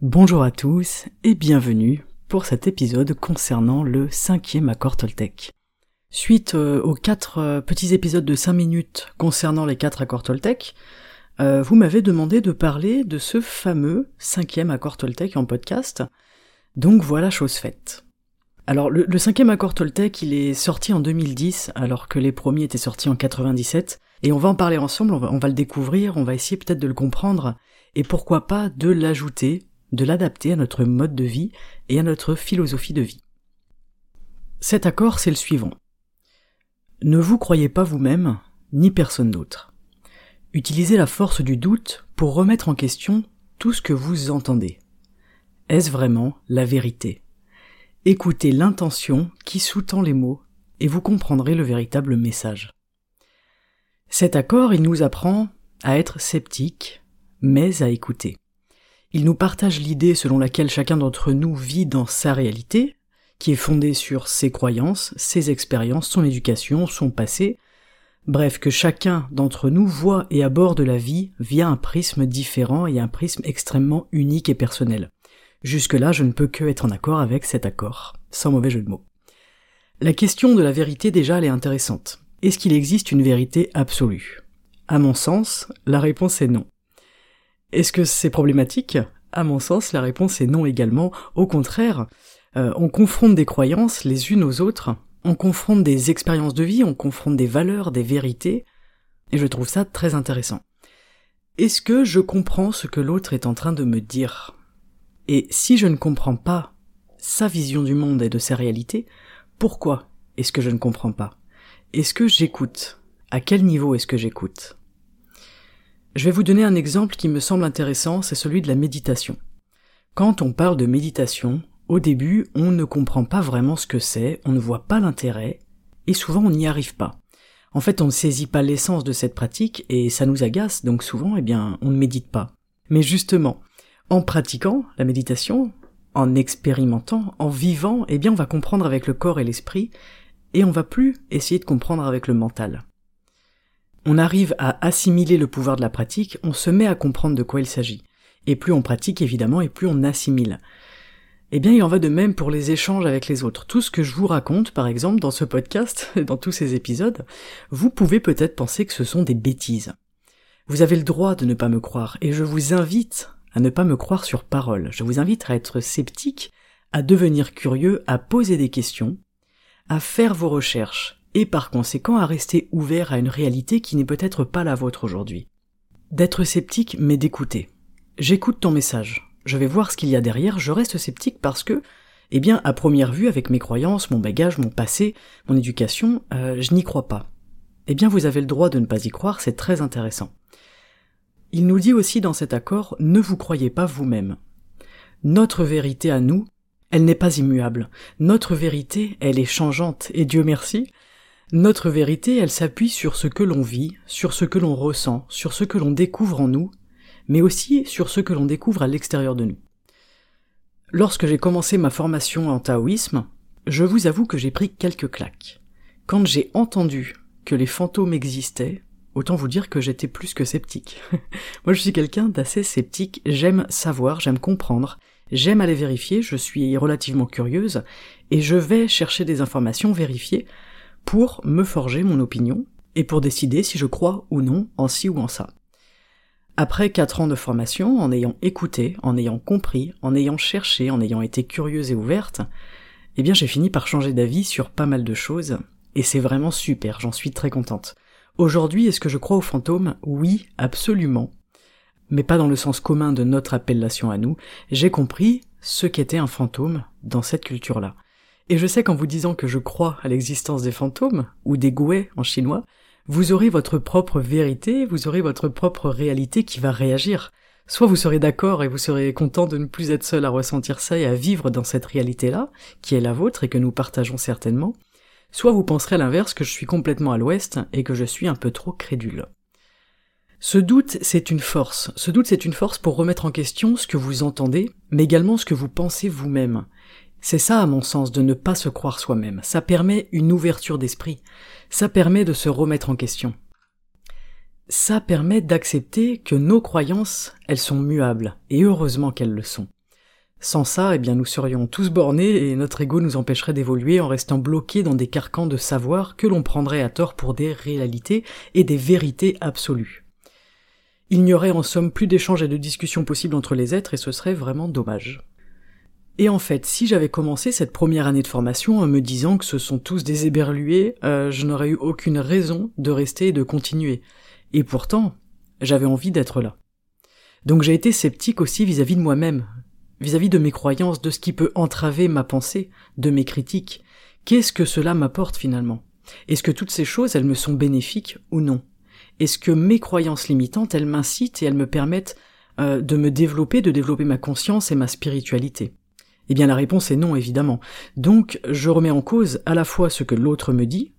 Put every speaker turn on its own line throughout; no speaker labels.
Bonjour à tous et bienvenue pour cet épisode concernant le cinquième accord Toltec. Suite euh, aux quatre euh, petits épisodes de 5 minutes concernant les quatre accords Toltec, euh, vous m'avez demandé de parler de ce fameux cinquième accord Toltec en podcast. Donc voilà chose faite. Alors le, cinquième accord Toltec, il est sorti en 2010 alors que les premiers étaient sortis en 97 et on va en parler ensemble, on va le découvrir, on va essayer peut-être de le comprendre et pourquoi pas de l'ajouter, de l'adapter à notre mode de vie et à notre philosophie de vie. Cet accord, c'est le suivant. Ne vous croyez pas vous-même, ni personne d'autre. Utilisez la force du doute pour remettre en question tout ce que vous entendez. Est-ce vraiment la vérité? Écoutez l'intention qui sous-tend les mots et vous comprendrez le véritable message. Cet accord, il nous apprend à être sceptique, mais à écouter. Il nous partage l'idée selon laquelle chacun d'entre nous vit dans sa réalité, qui est fondée sur ses croyances, ses expériences, son éducation, son passé, Bref, que chacun d'entre nous voit et aborde la vie via un prisme différent et un prisme extrêmement unique et personnel. Jusque-là, je ne peux que être en accord avec cet accord, sans mauvais jeu de mots. La question de la vérité déjà, elle est intéressante. Est-ce qu'il existe une vérité absolue? À mon sens, la réponse est non. Est-ce que c'est problématique? À mon sens, la réponse est non également. Au contraire, euh, on confronte des croyances les unes aux autres on confronte des expériences de vie, on confronte des valeurs, des vérités, et je trouve ça très intéressant. Est-ce que je comprends ce que l'autre est en train de me dire? Et si je ne comprends pas sa vision du monde et de sa réalité, pourquoi est-ce que je ne comprends pas? Est-ce que j'écoute? À quel niveau est-ce que j'écoute? Je vais vous donner un exemple qui me semble intéressant, c'est celui de la méditation. Quand on parle de méditation, au début, on ne comprend pas vraiment ce que c'est, on ne voit pas l'intérêt, et souvent on n'y arrive pas. En fait, on ne saisit pas l'essence de cette pratique, et ça nous agace, donc souvent, eh bien, on ne médite pas. Mais justement, en pratiquant la méditation, en expérimentant, en vivant, eh bien, on va comprendre avec le corps et l'esprit, et on va plus essayer de comprendre avec le mental. On arrive à assimiler le pouvoir de la pratique, on se met à comprendre de quoi il s'agit. Et plus on pratique, évidemment, et plus on assimile. Eh bien, il en va de même pour les échanges avec les autres. Tout ce que je vous raconte, par exemple, dans ce podcast, dans tous ces épisodes, vous pouvez peut-être penser que ce sont des bêtises. Vous avez le droit de ne pas me croire, et je vous invite à ne pas me croire sur parole. Je vous invite à être sceptique, à devenir curieux, à poser des questions, à faire vos recherches, et par conséquent à rester ouvert à une réalité qui n'est peut-être pas la vôtre aujourd'hui. D'être sceptique, mais d'écouter. J'écoute ton message je vais voir ce qu'il y a derrière, je reste sceptique parce que, eh bien, à première vue, avec mes croyances, mon bagage, mon passé, mon éducation, euh, je n'y crois pas. Eh bien, vous avez le droit de ne pas y croire, c'est très intéressant. Il nous dit aussi dans cet accord, ne vous croyez pas vous-même. Notre vérité à nous, elle n'est pas immuable. Notre vérité, elle est changeante, et Dieu merci. Notre vérité, elle s'appuie sur ce que l'on vit, sur ce que l'on ressent, sur ce que l'on découvre en nous, mais aussi sur ce que l'on découvre à l'extérieur de nous. Lorsque j'ai commencé ma formation en taoïsme, je vous avoue que j'ai pris quelques claques. Quand j'ai entendu que les fantômes existaient, autant vous dire que j'étais plus que sceptique. Moi je suis quelqu'un d'assez sceptique, j'aime savoir, j'aime comprendre, j'aime aller vérifier, je suis relativement curieuse, et je vais chercher des informations vérifiées pour me forger mon opinion, et pour décider si je crois ou non en ci ou en ça. Après quatre ans de formation, en ayant écouté, en ayant compris, en ayant cherché, en ayant été curieuse et ouverte, eh bien j'ai fini par changer d'avis sur pas mal de choses, et c'est vraiment super, j'en suis très contente. Aujourd'hui, est-ce que je crois aux fantômes Oui, absolument. Mais pas dans le sens commun de notre appellation à nous, j'ai compris ce qu'était un fantôme dans cette culture-là. Et je sais qu'en vous disant que je crois à l'existence des fantômes, ou des gouets en chinois, vous aurez votre propre vérité, vous aurez votre propre réalité qui va réagir. Soit vous serez d'accord et vous serez content de ne plus être seul à ressentir ça et à vivre dans cette réalité-là, qui est la vôtre et que nous partageons certainement, soit vous penserez à l'inverse que je suis complètement à l'ouest et que je suis un peu trop crédule. Ce doute, c'est une force. Ce doute, c'est une force pour remettre en question ce que vous entendez, mais également ce que vous pensez vous-même. C'est ça, à mon sens, de ne pas se croire soi-même. Ça permet une ouverture d'esprit. Ça permet de se remettre en question ça permet d'accepter que nos croyances, elles sont muables, et heureusement qu'elles le sont. Sans ça, eh bien, nous serions tous bornés et notre ego nous empêcherait d'évoluer en restant bloqués dans des carcans de savoir que l'on prendrait à tort pour des réalités et des vérités absolues. Il n'y aurait en somme plus d'échanges et de discussions possibles entre les êtres et ce serait vraiment dommage. Et en fait, si j'avais commencé cette première année de formation en me disant que ce sont tous des éberlués, euh, je n'aurais eu aucune raison de rester et de continuer. Et pourtant, j'avais envie d'être là. Donc j'ai été sceptique aussi vis-à-vis de moi-même, vis-à-vis de mes croyances, de ce qui peut entraver ma pensée, de mes critiques. Qu'est-ce que cela m'apporte finalement? Est-ce que toutes ces choses, elles me sont bénéfiques ou non? Est-ce que mes croyances limitantes, elles m'incitent et elles me permettent euh, de me développer, de développer ma conscience et ma spiritualité? Eh bien la réponse est non, évidemment. Donc je remets en cause à la fois ce que l'autre me dit,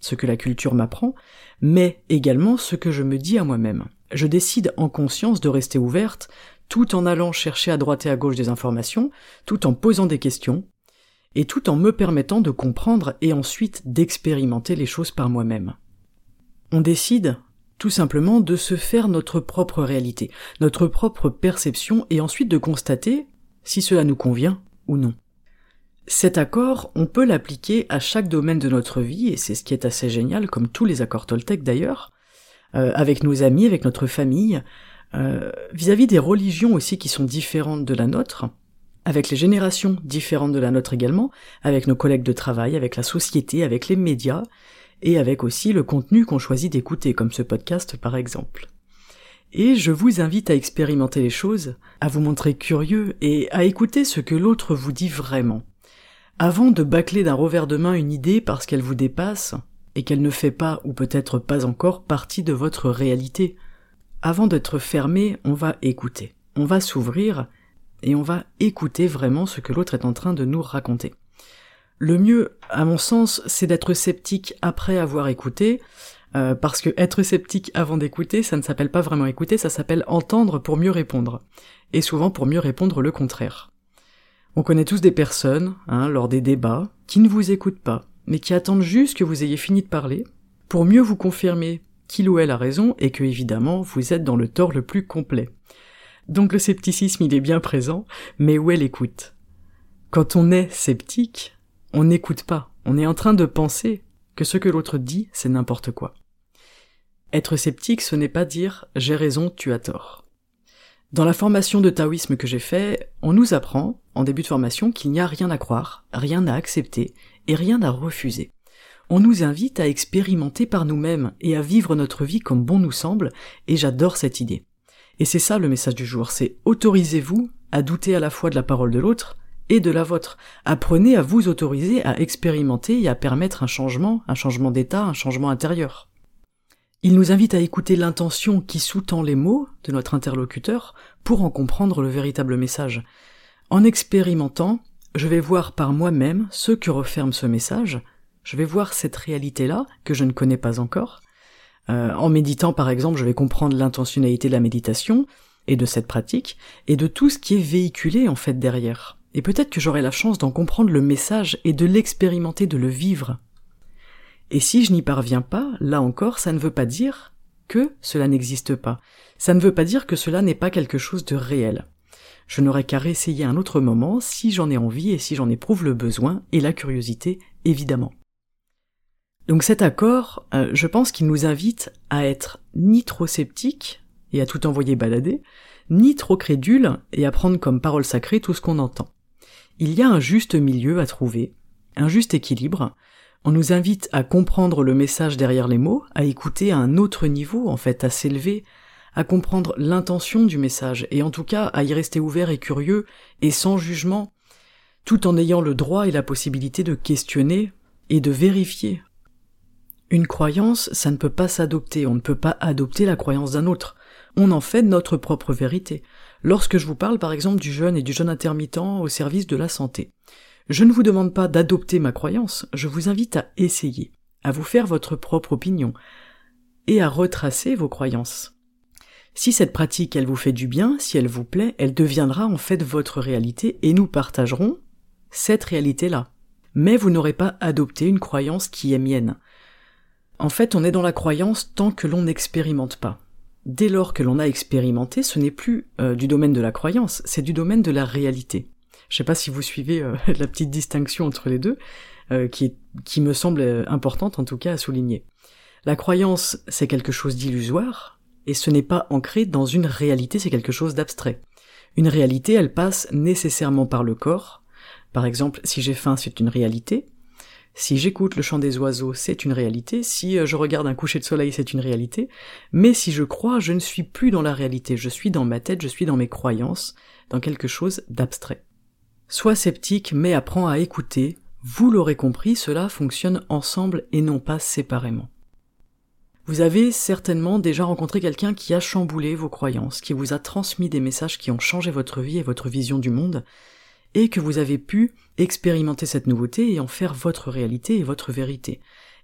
ce que la culture m'apprend, mais également ce que je me dis à moi-même. Je décide en conscience de rester ouverte, tout en allant chercher à droite et à gauche des informations, tout en posant des questions, et tout en me permettant de comprendre et ensuite d'expérimenter les choses par moi-même. On décide tout simplement de se faire notre propre réalité, notre propre perception, et ensuite de constater si cela nous convient ou non. Cet accord, on peut l'appliquer à chaque domaine de notre vie, et c'est ce qui est assez génial, comme tous les accords Toltec d'ailleurs, euh, avec nos amis, avec notre famille, euh, vis-à-vis des religions aussi qui sont différentes de la nôtre, avec les générations différentes de la nôtre également, avec nos collègues de travail, avec la société, avec les médias, et avec aussi le contenu qu'on choisit d'écouter, comme ce podcast par exemple. Et je vous invite à expérimenter les choses, à vous montrer curieux et à écouter ce que l'autre vous dit vraiment. Avant de bâcler d'un revers de main une idée parce qu'elle vous dépasse, et qu'elle ne fait pas, ou peut-être pas encore, partie de votre réalité, avant d'être fermé, on va écouter. On va s'ouvrir, et on va écouter vraiment ce que l'autre est en train de nous raconter. Le mieux, à mon sens, c'est d'être sceptique après avoir écouté, euh, parce que être sceptique avant d'écouter, ça ne s'appelle pas vraiment écouter, ça s'appelle entendre pour mieux répondre. Et souvent pour mieux répondre le contraire. On connaît tous des personnes, hein, lors des débats, qui ne vous écoutent pas, mais qui attendent juste que vous ayez fini de parler, pour mieux vous confirmer qu'il ou elle a raison et que évidemment vous êtes dans le tort le plus complet. Donc le scepticisme il est bien présent, mais où est l'écoute? Quand on est sceptique, on n'écoute pas, on est en train de penser que ce que l'autre dit c'est n'importe quoi. Être sceptique ce n'est pas dire j'ai raison, tu as tort. Dans la formation de taoïsme que j'ai fait, on nous apprend, en début de formation, qu'il n'y a rien à croire, rien à accepter et rien à refuser. On nous invite à expérimenter par nous-mêmes et à vivre notre vie comme bon nous semble, et j'adore cette idée. Et c'est ça le message du jour, c'est autorisez-vous à douter à la fois de la parole de l'autre et de la vôtre. Apprenez à vous autoriser à expérimenter et à permettre un changement, un changement d'état, un changement intérieur. Il nous invite à écouter l'intention qui sous-tend les mots de notre interlocuteur pour en comprendre le véritable message. En expérimentant, je vais voir par moi-même ce que referme ce message, je vais voir cette réalité-là que je ne connais pas encore. Euh, en méditant par exemple, je vais comprendre l'intentionnalité de la méditation et de cette pratique et de tout ce qui est véhiculé en fait derrière. Et peut-être que j'aurai la chance d'en comprendre le message et de l'expérimenter, de le vivre et si je n'y parviens pas, là encore, ça ne veut pas dire que cela n'existe pas. Ça ne veut pas dire que cela n'est pas quelque chose de réel. Je n'aurais qu'à réessayer un autre moment si j'en ai envie et si j'en éprouve le besoin et la curiosité, évidemment. Donc cet accord, euh, je pense qu'il nous invite à être ni trop sceptique et à tout envoyer balader, ni trop crédule et à prendre comme parole sacrée tout ce qu'on entend. Il y a un juste milieu à trouver, un juste équilibre, on nous invite à comprendre le message derrière les mots, à écouter à un autre niveau, en fait, à s'élever, à comprendre l'intention du message, et en tout cas à y rester ouvert et curieux, et sans jugement, tout en ayant le droit et la possibilité de questionner et de vérifier. Une croyance, ça ne peut pas s'adopter, on ne peut pas adopter la croyance d'un autre. On en fait notre propre vérité. Lorsque je vous parle par exemple du jeûne et du jeûne intermittent au service de la santé, je ne vous demande pas d'adopter ma croyance, je vous invite à essayer, à vous faire votre propre opinion, et à retracer vos croyances. Si cette pratique, elle vous fait du bien, si elle vous plaît, elle deviendra en fait votre réalité et nous partagerons cette réalité-là. Mais vous n'aurez pas adopté une croyance qui est mienne. En fait, on est dans la croyance tant que l'on n'expérimente pas. Dès lors que l'on a expérimenté, ce n'est plus euh, du domaine de la croyance, c'est du domaine de la réalité. Je sais pas si vous suivez euh, la petite distinction entre les deux, euh, qui, me semble importante en tout cas à souligner. La croyance, c'est quelque chose d'illusoire, et ce n'est pas ancré dans une réalité, c'est quelque chose d'abstrait. Une réalité, elle passe nécessairement par le corps. Par exemple, si j'ai faim, c'est une réalité. Si j'écoute le chant des oiseaux, c'est une réalité. Si euh, je regarde un coucher de soleil, c'est une réalité. Mais si je crois, je ne suis plus dans la réalité. Je suis dans ma tête, je suis dans mes croyances, dans quelque chose d'abstrait. Sois sceptique, mais apprends à écouter. Vous l'aurez compris, cela fonctionne ensemble et non pas séparément. Vous avez certainement déjà rencontré quelqu'un qui a chamboulé vos croyances, qui vous a transmis des messages qui ont changé votre vie et votre vision du monde, et que vous avez pu expérimenter cette nouveauté et en faire votre réalité et votre vérité.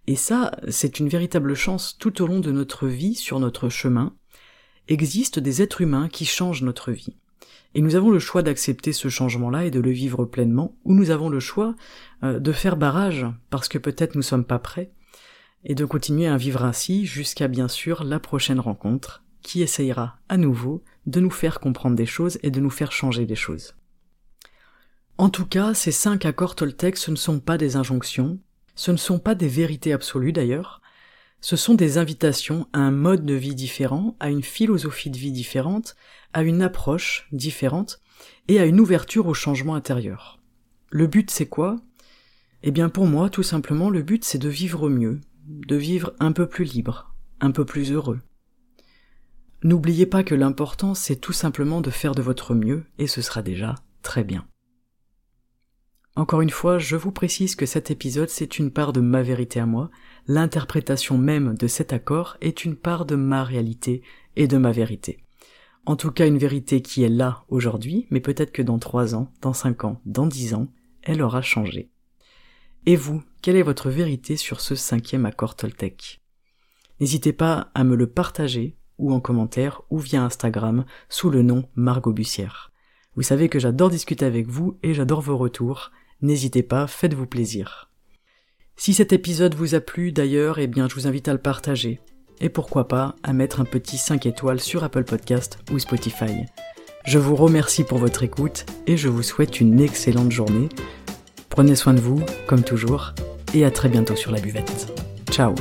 Et ça, c'est une véritable chance tout au long de notre vie sur notre chemin. Existent des êtres humains qui changent notre vie. Et nous avons le choix d'accepter ce changement-là et de le vivre pleinement, ou nous avons le choix euh, de faire barrage parce que peut-être nous sommes pas prêts, et de continuer à vivre ainsi jusqu'à bien sûr la prochaine rencontre qui essayera à nouveau de nous faire comprendre des choses et de nous faire changer des choses. En tout cas, ces cinq accords Toltec, ce ne sont pas des injonctions, ce ne sont pas des vérités absolues d'ailleurs, ce sont des invitations à un mode de vie différent, à une philosophie de vie différente, à une approche différente, et à une ouverture au changement intérieur. Le but c'est quoi? Eh bien pour moi, tout simplement, le but c'est de vivre mieux, de vivre un peu plus libre, un peu plus heureux. N'oubliez pas que l'important c'est tout simplement de faire de votre mieux et ce sera déjà très bien. Encore une fois, je vous précise que cet épisode c'est une part de ma vérité à moi, l'interprétation même de cet accord est une part de ma réalité et de ma vérité. En tout cas une vérité qui est là aujourd'hui, mais peut-être que dans trois ans, dans cinq ans, dans dix ans, elle aura changé. Et vous, quelle est votre vérité sur ce cinquième accord Toltec? N'hésitez pas à me le partager ou en commentaire ou via Instagram sous le nom Margot Bussière. Vous savez que j'adore discuter avec vous et j'adore vos retours. N'hésitez pas, faites-vous plaisir. Si cet épisode vous a plu d'ailleurs, eh je vous invite à le partager. Et pourquoi pas à mettre un petit 5 étoiles sur Apple Podcast ou Spotify. Je vous remercie pour votre écoute et je vous souhaite une excellente journée. Prenez soin de vous, comme toujours, et à très bientôt sur la buvette. Ciao